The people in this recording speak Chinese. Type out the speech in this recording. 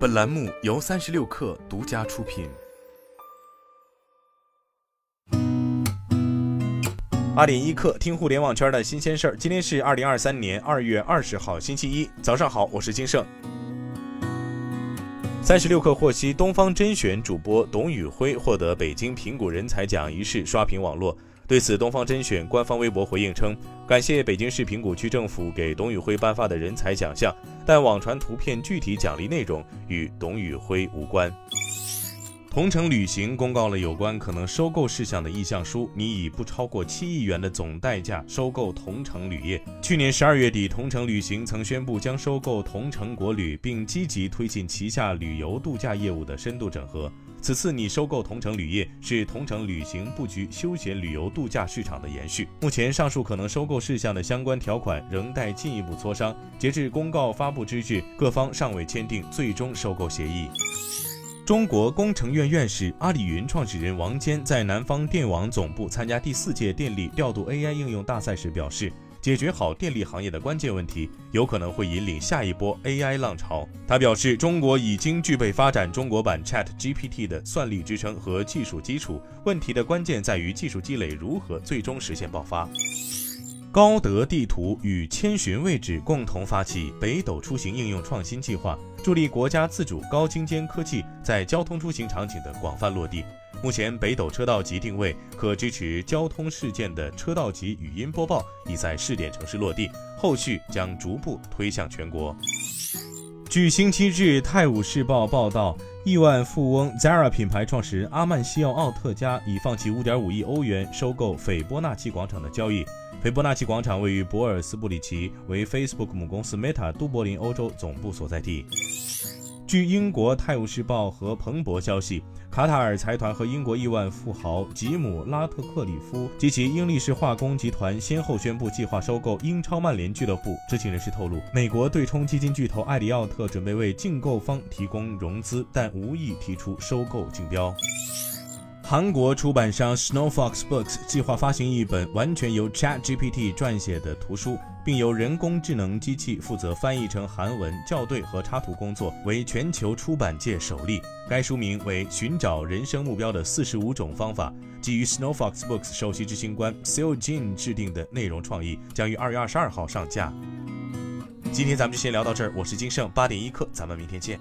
本栏目由三十六氪独家出品。八点一刻，听互联网圈的新鲜事儿。今天是二零二三年二月二十号，星期一，早上好，我是金盛。三十六氪获悉，东方甄选主播董宇辉获得北京苹果人才奖一事刷屏网络。对此，东方甄选官方微博回应称，感谢北京市平谷区政府给董宇辉颁发的人才奖项，但网传图片具体奖励内容与董宇辉无关。同程旅行公告了有关可能收购事项的意向书，拟以不超过七亿元的总代价收购同程旅业。去年十二月底，同程旅行曾宣布将收购同程国旅，并积极推进旗下旅游度假业务的深度整合。此次拟收购同程旅业，是同程旅行布局休闲旅游度假市场的延续。目前，上述可能收购事项的相关条款仍待进一步磋商。截至公告发布之日，各方尚未签订最终收购协议。中国工程院院士、阿里云创始人王坚在南方电网总部参加第四届电力调度 AI 应用大赛时表示。解决好电力行业的关键问题，有可能会引领下一波 AI 浪潮。他表示，中国已经具备发展中国版 Chat GPT 的算力支撑和技术基础，问题的关键在于技术积累如何最终实现爆发。高德地图与千寻位置共同发起北斗出行应用创新计划，助力国家自主高精尖科技在交通出行场景的广泛落地。目前，北斗车道级定位可支持交通事件的车道级语音播报已在试点城市落地，后续将逐步推向全国。据星期日《泰晤士报》报道，亿万富翁 Zara 品牌创始人阿曼西奥·奥特加已放弃5.5亿欧元收购斐波那契广场的交易。斐波那契广场位于博尔斯布里奇，为 Facebook 母公司 Meta 都柏林欧洲总部所在地。据英国《泰晤士报》和彭博消息，卡塔尔财团和英国亿万富豪吉姆·拉特克里夫及其英力士化工集团先后宣布计划收购英超曼联俱乐部。知情人士透露，美国对冲基金巨头艾里奥特准备为竞购方提供融资，但无意提出收购竞标。韩国出版商 Snowfox Books 计划发行一本完全由 ChatGPT 撰写的图书，并由人工智能机器负责翻译成韩文、校对和插图工作，为全球出版界首例。该书名为《寻找人生目标的四十五种方法》，基于 Snowfox Books 首席执行官 Seo Jin 制定的内容创意，将于二月二十二号上架。今天咱们就先聊到这儿，我是金盛，八点一刻，咱们明天见。